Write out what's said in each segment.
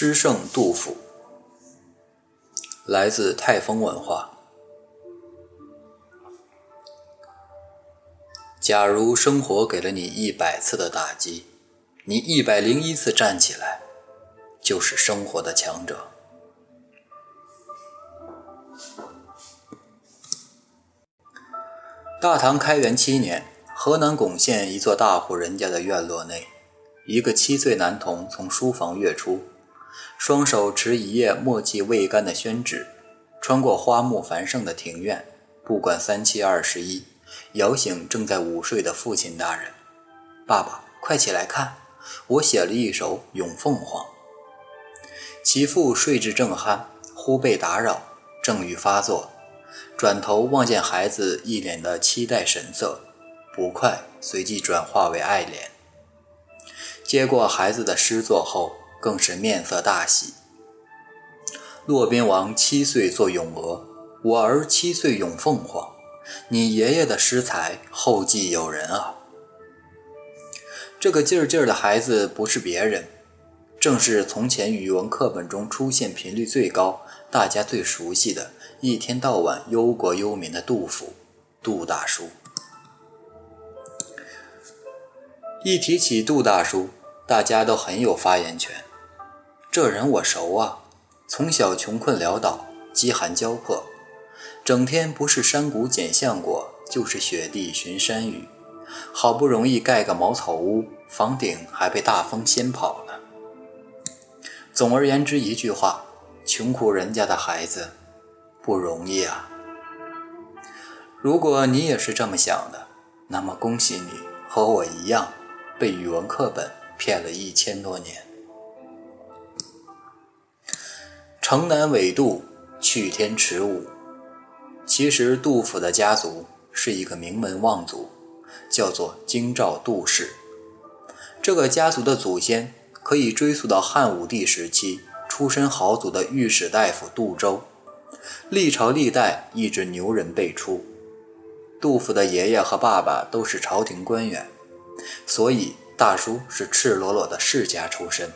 诗圣杜甫，来自泰丰文化。假如生活给了你一百次的打击，你一百零一次站起来，就是生活的强者。大唐开元七年，河南巩县一座大户人家的院落内，一个七岁男童从书房跃出。双手持一页墨迹未干的宣纸，穿过花木繁盛的庭院，不管三七二十一，摇醒正在午睡的父亲大人：“爸爸，快起来看，我写了一首《咏凤凰》。”其父睡至正酣，忽被打扰，正欲发作，转头望见孩子一脸的期待神色，不快随即转化为爱怜。接过孩子的诗作后。更是面色大喜。骆宾王七岁作咏鹅，我儿七岁咏凤凰。你爷爷的诗才后继有人啊！这个劲儿劲儿的孩子不是别人，正是从前语文课本中出现频率最高、大家最熟悉的，一天到晚忧国忧民的杜甫，杜大叔。一提起杜大叔，大家都很有发言权。这人我熟啊，从小穷困潦倒，饥寒交迫，整天不是山谷捡橡果，就是雪地寻山芋，好不容易盖个茅草屋，房顶还被大风掀跑了。总而言之一句话，穷苦人家的孩子不容易啊。如果你也是这么想的，那么恭喜你，和我一样，被语文课本骗了一千多年。城南纬度，去天池舞。其实杜甫的家族是一个名门望族，叫做京兆杜氏。这个家族的祖先可以追溯到汉武帝时期，出身豪族的御史大夫杜周，历朝历代一直牛人辈出。杜甫的爷爷和爸爸都是朝廷官员，所以大叔是赤裸裸的世家出身。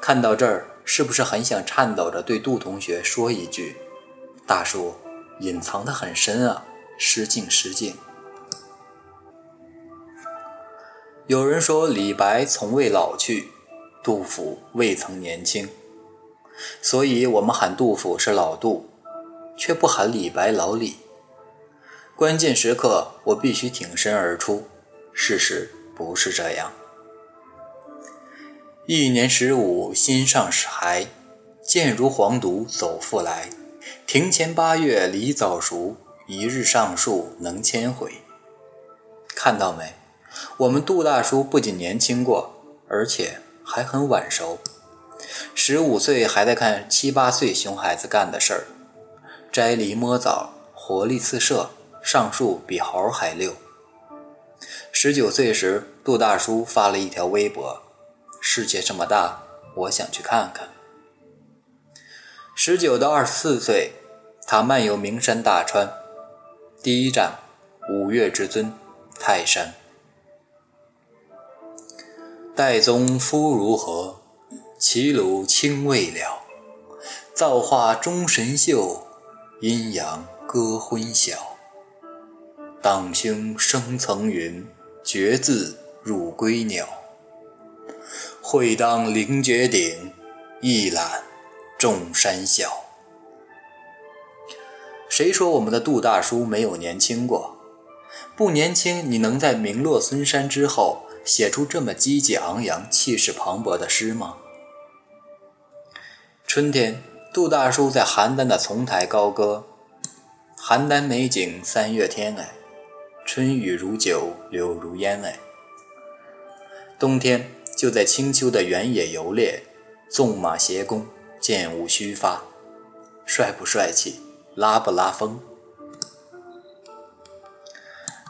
看到这儿。是不是很想颤抖着对杜同学说一句：“大叔，隐藏的很深啊，失敬失敬。”有人说李白从未老去，杜甫未曾年轻，所以我们喊杜甫是老杜，却不喊李白老李。关键时刻，我必须挺身而出，事实不是这样。一年十五心上孩，渐如黄犊走复来。庭前八月梨早熟，一日上树能千回。看到没？我们杜大叔不仅年轻过，而且还很晚熟。十五岁还在看七八岁熊孩子干的事儿，摘梨摸枣，活力四射，上树比猴还溜。十九岁时，杜大叔发了一条微博。世界这么大，我想去看看。十九到二十四岁，他漫游名山大川，第一站五岳之尊泰山。岱宗夫如何？齐鲁青未了。造化钟神秀，阴阳割昏晓。党兄生层云，决眦入归鸟。会当凌绝顶，一览众山小。谁说我们的杜大叔没有年轻过？不年轻，你能在名落孙山之后写出这么积极昂扬、气势磅礴的诗吗？春天，杜大叔在邯郸的丛台高歌：“邯郸美景三月天哎，春雨如酒，柳如烟哎。”冬天。就在青丘的原野游猎，纵马斜弓，箭无虚发，帅不帅气，拉不拉风？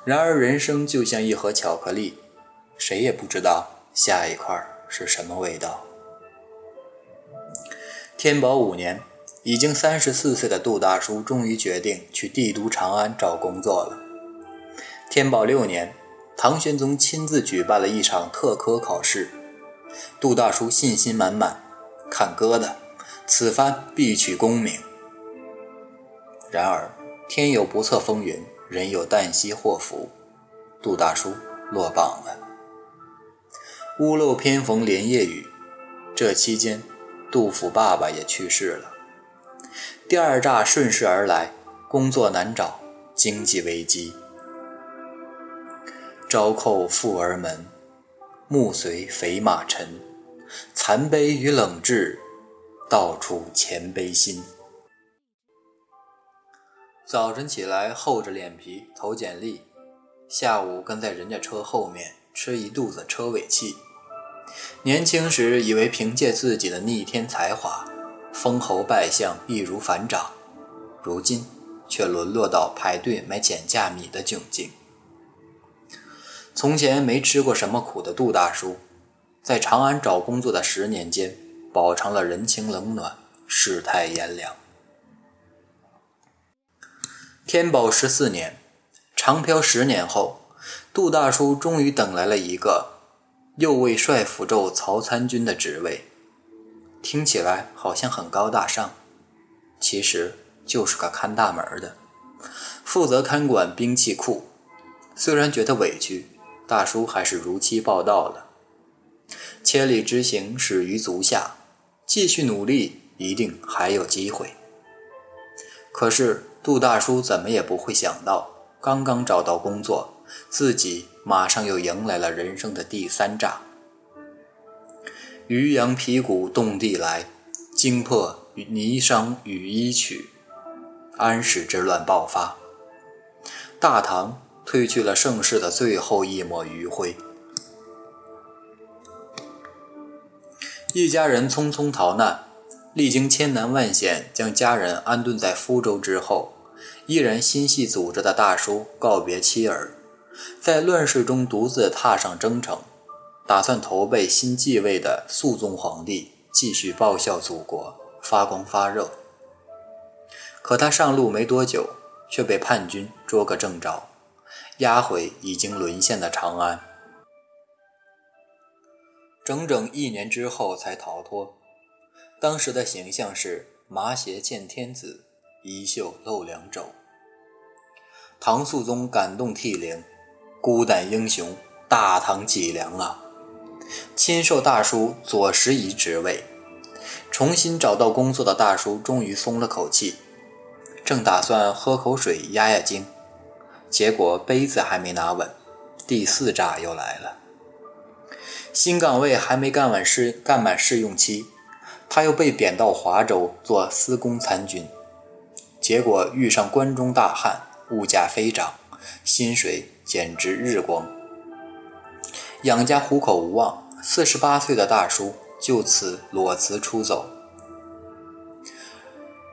然而人生就像一盒巧克力，谁也不知道下一块是什么味道。天宝五年，已经三十四岁的杜大叔终于决定去帝都长安找工作了。天宝六年，唐玄宗亲自举办了一场特科考试。杜大叔信心满满，看哥的，此番必取功名。然而天有不测风云，人有旦夕祸福，杜大叔落榜了。屋漏偏逢连夜雨，这期间，杜甫爸爸也去世了。第二炸顺势而来，工作难找，经济危机。朝叩富儿门，暮随肥马尘。残悲与冷炙，道出谦卑心。早晨起来厚着脸皮投简历，下午跟在人家车后面吃一肚子车尾气。年轻时以为凭借自己的逆天才华，封侯拜相易如反掌，如今却沦落到排队买减价米的窘境。从前没吃过什么苦的杜大叔，在长安找工作的十年间，饱尝了人情冷暖、世态炎凉。天宝十四年，长漂十年后，杜大叔终于等来了一个右卫帅府胄曹参军的职位。听起来好像很高大上，其实就是个看大门的，负责看管兵器库。虽然觉得委屈。大叔还是如期报到了。千里之行，始于足下，继续努力，一定还有机会。可是杜大叔怎么也不会想到，刚刚找到工作，自己马上又迎来了人生的第三炸。渔阳鼙鼓动地来，惊破霓裳羽衣曲。安史之乱爆发，大唐。褪去了盛世的最后一抹余晖，一家人匆匆逃难，历经千难万险，将家人安顿在福州之后，依然心系祖着的大叔告别妻儿，在乱世中独自踏上征程，打算投奔新继位的肃宗皇帝，继续报效祖国，发光发热。可他上路没多久，却被叛军捉个正着。押回已经沦陷的长安，整整一年之后才逃脱。当时的形象是麻鞋见天子，衣袖露两肘。唐肃宗感动涕零，孤胆英雄，大唐脊梁啊！亲授大叔左拾遗职位，重新找到工作的大叔终于松了口气，正打算喝口水压压惊。结果杯子还没拿稳，第四炸又来了。新岗位还没干完试干满试用期，他又被贬到华州做司功参军。结果遇上关中大旱，物价飞涨，薪水简直日光，养家糊口无望。四十八岁的大叔就此裸辞出走。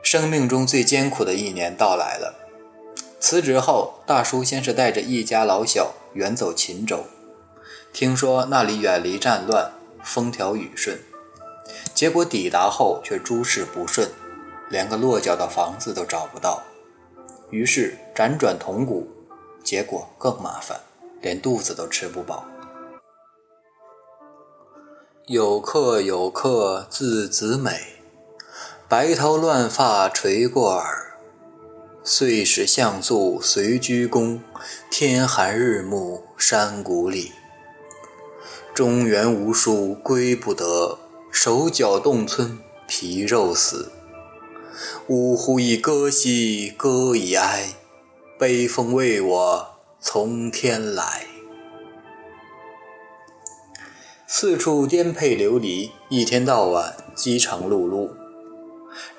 生命中最艰苦的一年到来了。辞职后，大叔先是带着一家老小远走秦州，听说那里远离战乱，风调雨顺。结果抵达后却诸事不顺，连个落脚的房子都找不到。于是辗转铜鼓，结果更麻烦，连肚子都吃不饱。有客有客字子美，白头乱发垂过耳。遂使相素随居宫，天寒日暮山谷里。中原无书归不得，手脚冻皴皮肉死。呜呼！一歌兮歌以哀，悲风为我从天来。四处颠沛流离，一天到晚饥肠辘辘。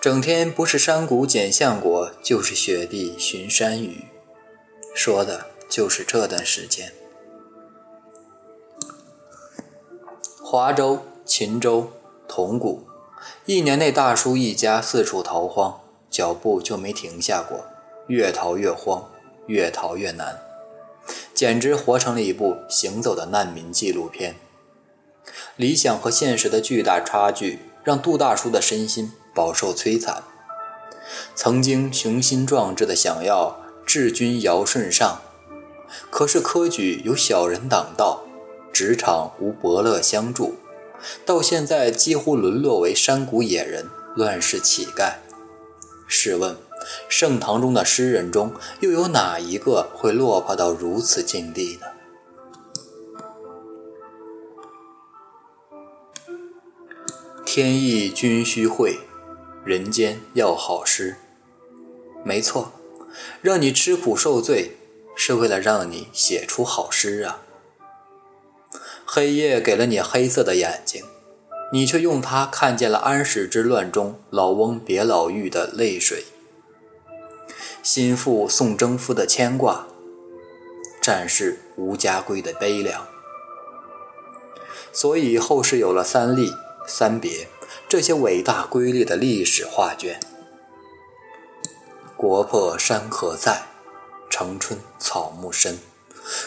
整天不是山谷捡橡果，就是雪地寻山芋，说的就是这段时间。华州、秦州、铜鼓，一年内大叔一家四处逃荒，脚步就没停下过，越逃越荒，越逃越难，简直活成了一部行走的难民纪录片。理想和现实的巨大差距，让杜大叔的身心。饱受摧残，曾经雄心壮志的想要治军尧舜上，可是科举有小人挡道，职场无伯乐相助，到现在几乎沦落为山谷野人、乱世乞丐。试问，盛唐中的诗人中，又有哪一个会落魄到如此境地呢？天意君须会，人间要好诗。没错，让你吃苦受罪，是为了让你写出好诗啊。黑夜给了你黑色的眼睛，你却用它看见了安史之乱中老翁别老妪的泪水，心腹送征夫的牵挂，战士无家归的悲凉。所以后世有了三吏。三别，这些伟大瑰丽的历史画卷。国破山河在，城春草木深。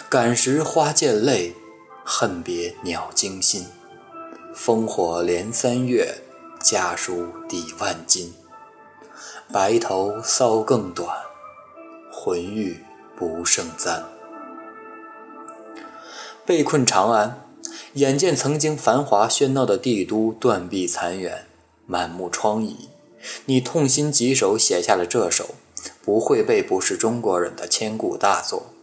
感时花溅泪，恨别鸟惊心。烽火连三月，家书抵万金。白头搔更短，浑欲不胜簪。被困长安。眼见曾经繁华喧闹的帝都断壁残垣，满目疮痍，你痛心疾首，写下了这首不会被不是中国人的千古大作。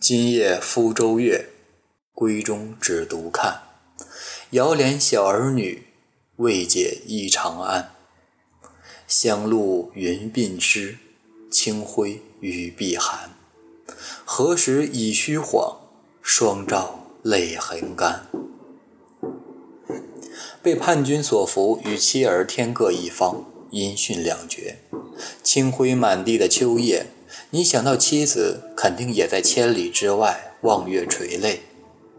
今夜鄜州月，闺中只独看，遥怜小儿女，未解忆长安。香露云鬓湿，清辉雨碧寒，何时已虚晃？双照泪痕干，被叛军所俘，与妻儿天各一方，音讯两绝。清辉满地的秋夜，你想到妻子肯定也在千里之外望月垂泪，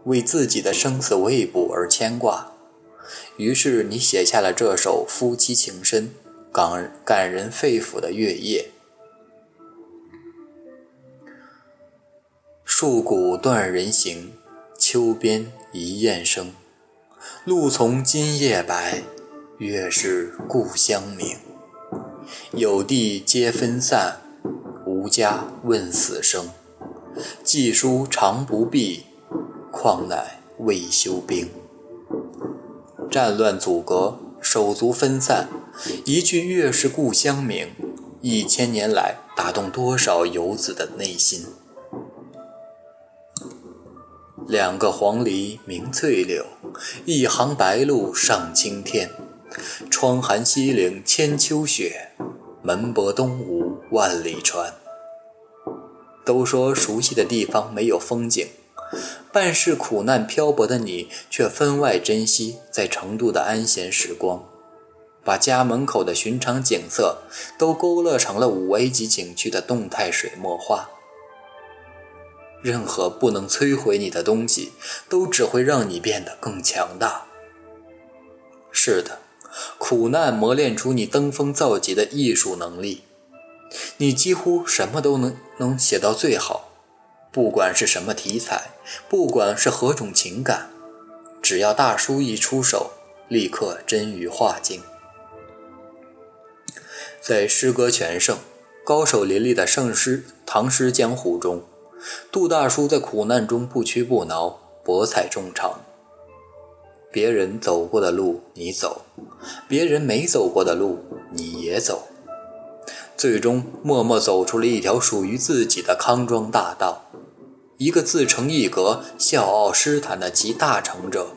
为自己的生死未卜而牵挂。于是你写下了这首夫妻情深、感感人肺腑的《月夜》。戍鼓断人行，秋边一雁声。露从今夜白，月是故乡明。有地皆分散，无家问死生。寄书长不毕，况乃未休兵。战乱阻隔，手足分散，一句“月是故乡明”，一千年来打动多少游子的内心。两个黄鹂鸣翠柳，一行白鹭上青天。窗含西岭千秋雪，门泊东吴万里船。都说熟悉的地方没有风景，半世苦难漂泊的你，却分外珍惜在成都的安闲时光，把家门口的寻常景色都勾勒成了五 A 级景区的动态水墨画。任何不能摧毁你的东西，都只会让你变得更强大。是的，苦难磨练出你登峰造极的艺术能力，你几乎什么都能能写到最好。不管是什么题材，不管是何种情感，只要大叔一出手，立刻臻于画境。在诗歌全盛、高手林立的盛世唐诗江湖中。杜大叔在苦难中不屈不挠，博采众长。别人走过的路你走，别人没走过的路你也走，最终默默走出了一条属于自己的康庄大道。一个自成一格、笑傲诗坛的集大成者，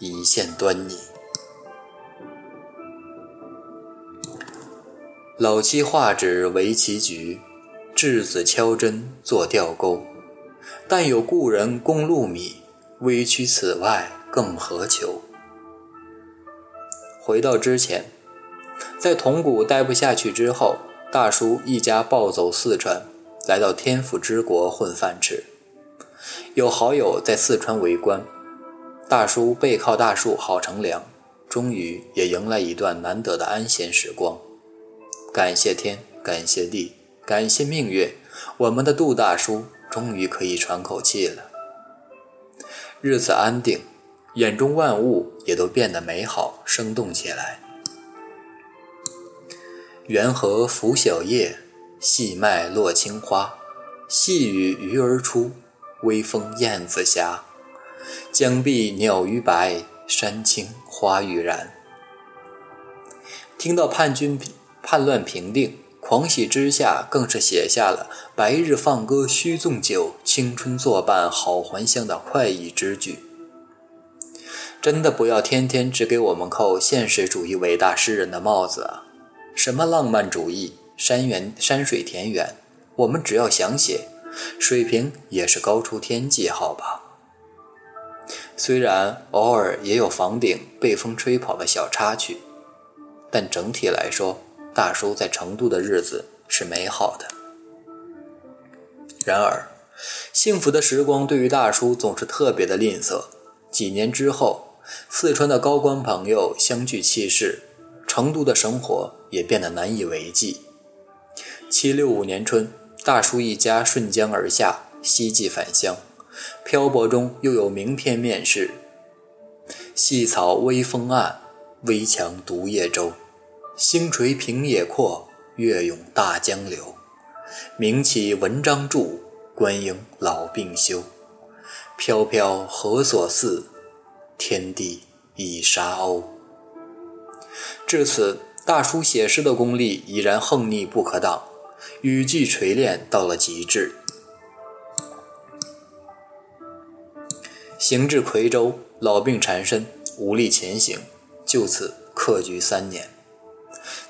已现端倪。老妻画纸为棋局。稚子敲针作吊钩，但有故人供禄米，微躯此外更何求？回到之前，在铜鼓待不下去之后，大叔一家暴走四川，来到天府之国混饭吃。有好友在四川围观，大叔背靠大树好乘凉，终于也迎来一段难得的安闲时光。感谢天，感谢地。感谢命运，我们的杜大叔终于可以喘口气了。日子安定，眼中万物也都变得美好生动起来。缘河拂晓叶，细麦落青花。细雨鱼儿出，微风燕子霞。江碧鸟逾白，山青花欲燃。听到叛军叛乱平定，狂喜之下，更是写下了“白日放歌须纵酒，青春作伴好还乡”的快意之句。真的不要天天只给我们扣现实主义伟大诗人的帽子啊！什么浪漫主义、山原山水田园，我们只要想写，水平也是高出天际，好吧？虽然偶尔也有房顶被风吹跑的小插曲，但整体来说，大叔在成都的日子是美好的。然而，幸福的时光对于大叔总是特别的吝啬。几年之后。四川的高官朋友相继去世，成都的生活也变得难以为继。七六五年春，大叔一家顺江而下，西寄返乡。漂泊中又有名篇面世：“细草微风岸，危樯独夜舟。星垂平野阔，月涌大江流。名岂文章著，官应老病休。飘飘何所似？”天地已沙鸥。至此，大叔写诗的功力已然横逆不可挡，语句锤炼到了极致。行至夔州，老病缠身，无力前行，就此客居三年。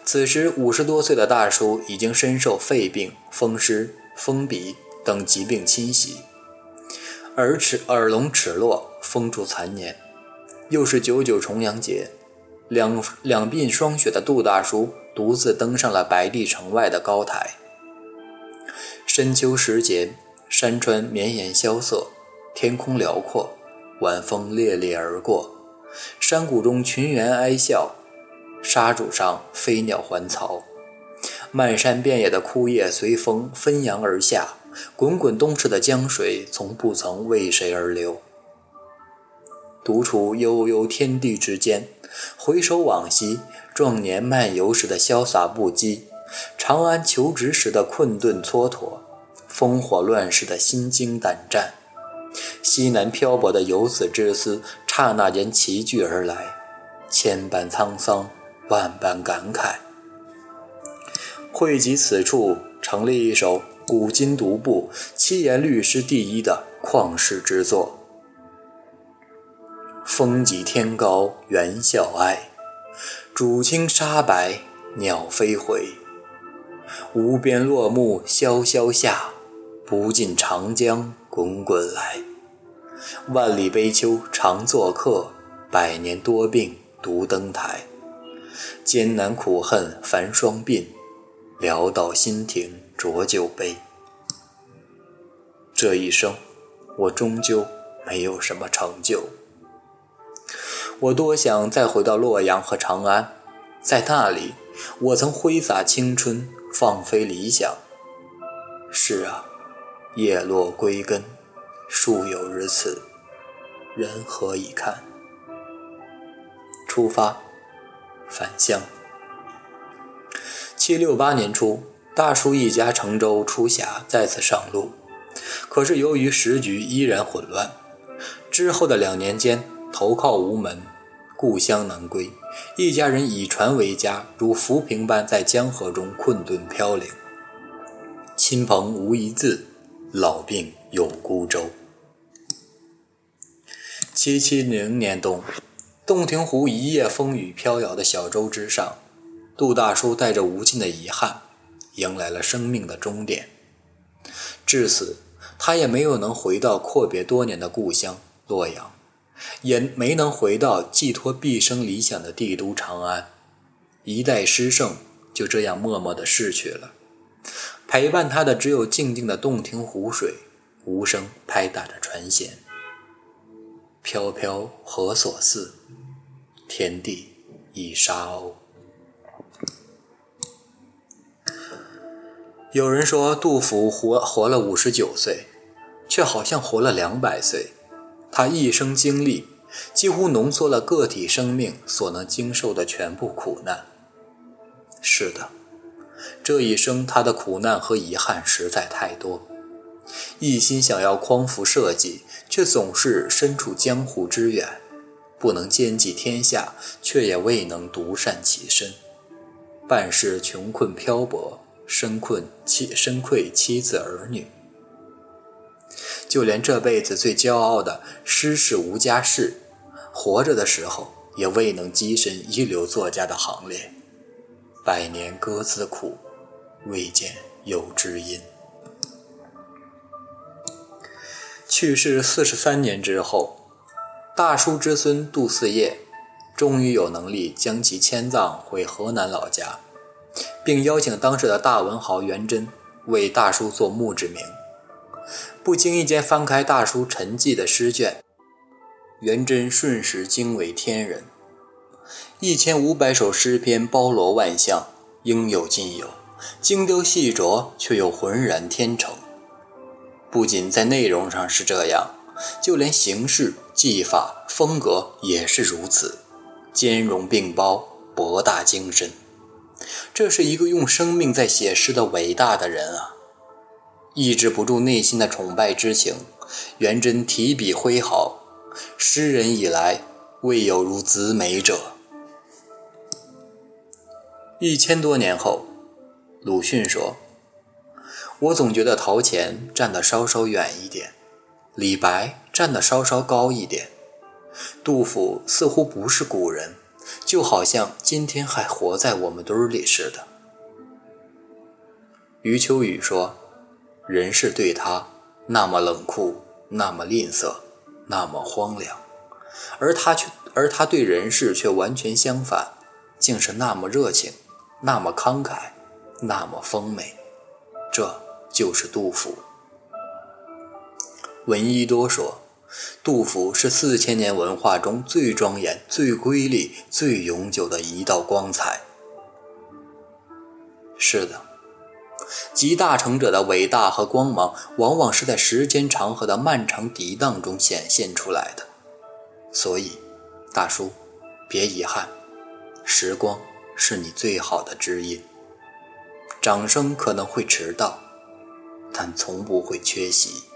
此时五十多岁的大叔已经深受肺病、风湿、风鼻等疾病侵袭，耳齿耳聋齿落，风烛残年。又是九九重阳节，两两鬓霜雪的杜大叔独自登上了白帝城外的高台。深秋时节，山川绵延萧瑟，天空辽阔，晚风猎猎而过，山谷中群猿哀笑，沙主上飞鸟还巢，漫山遍野的枯叶随风纷扬而下，滚滚东逝的江水从不曾为谁而流。独处悠悠天地之间，回首往昔，壮年漫游时的潇洒不羁，长安求职时的困顿蹉跎，烽火乱世的心惊胆战，西南漂泊的游子之思，刹那间齐聚而来，千般沧桑，万般感慨，汇集此处，成立一首古今独步、七言律诗第一的旷世之作。风急天高猿啸哀，渚清沙白鸟飞回。无边落木萧萧下，不尽长江滚滚来。万里悲秋常作客，百年多病独登台。艰难苦恨繁霜鬓，潦倒新停浊酒杯。这一生，我终究没有什么成就。我多想再回到洛阳和长安，在那里，我曾挥洒青春，放飞理想。是啊，叶落归根，树有如此，人何以堪？出发，返乡。七六八年初，大叔一家乘舟出峡，再次上路。可是由于时局依然混乱，之后的两年间。投靠无门，故乡难归，一家人以船为家，如浮萍般在江河中困顿飘零。亲朋无一字，老病有孤舟。七七零年冬，洞庭湖一夜风雨飘摇的小舟之上，杜大叔带着无尽的遗憾，迎来了生命的终点。至此，他也没有能回到阔别多年的故乡洛阳。也没能回到寄托毕生理想的帝都长安，一代诗圣就这样默默地逝去了。陪伴他的只有静静的洞庭湖水，无声拍打着船舷。飘飘何所似？天地一沙鸥。有人说，杜甫活活了五十九岁，却好像活了两百岁。他一生经历，几乎浓缩了个体生命所能经受的全部苦难。是的，这一生他的苦难和遗憾实在太多，一心想要匡扶社稷，却总是身处江湖之远，不能兼济天下，却也未能独善其身，半世穷困漂泊，身困妻身愧妻子儿女。就连这辈子最骄傲的诗是吴家士，活着的时候也未能跻身一流作家的行列。百年歌自苦，未见有知音。去世四十三年之后，大叔之孙杜四业终于有能力将其迁葬回河南老家，并邀请当时的大文豪元贞为大叔做墓志铭。不经意间翻开大叔沉寂的诗卷，元贞瞬时惊为天人。一千五百首诗篇包罗万象，应有尽有，精雕细琢却又浑然天成。不仅在内容上是这样，就连形式、技法、风格也是如此，兼容并包，博大精深。这是一个用生命在写诗的伟大的人啊！抑制不住内心的崇拜之情，元贞提笔挥毫：“诗人以来，未有如子美者。”一千多年后，鲁迅说：“我总觉得陶潜站得稍稍远一点，李白站得稍稍高一点，杜甫似乎不是古人，就好像今天还活在我们堆里似的。”余秋雨说。人世对他那么冷酷，那么吝啬，那么荒凉，而他却而他对人世却完全相反，竟是那么热情，那么慷慨，那么丰美。这就是杜甫。闻一多说，杜甫是四千年文化中最庄严、最瑰丽、最永久的一道光彩。是的。集大成者的伟大和光芒，往往是在时间长河的漫长涤荡中显现出来的。所以，大叔，别遗憾，时光是你最好的知音。掌声可能会迟到，但从不会缺席。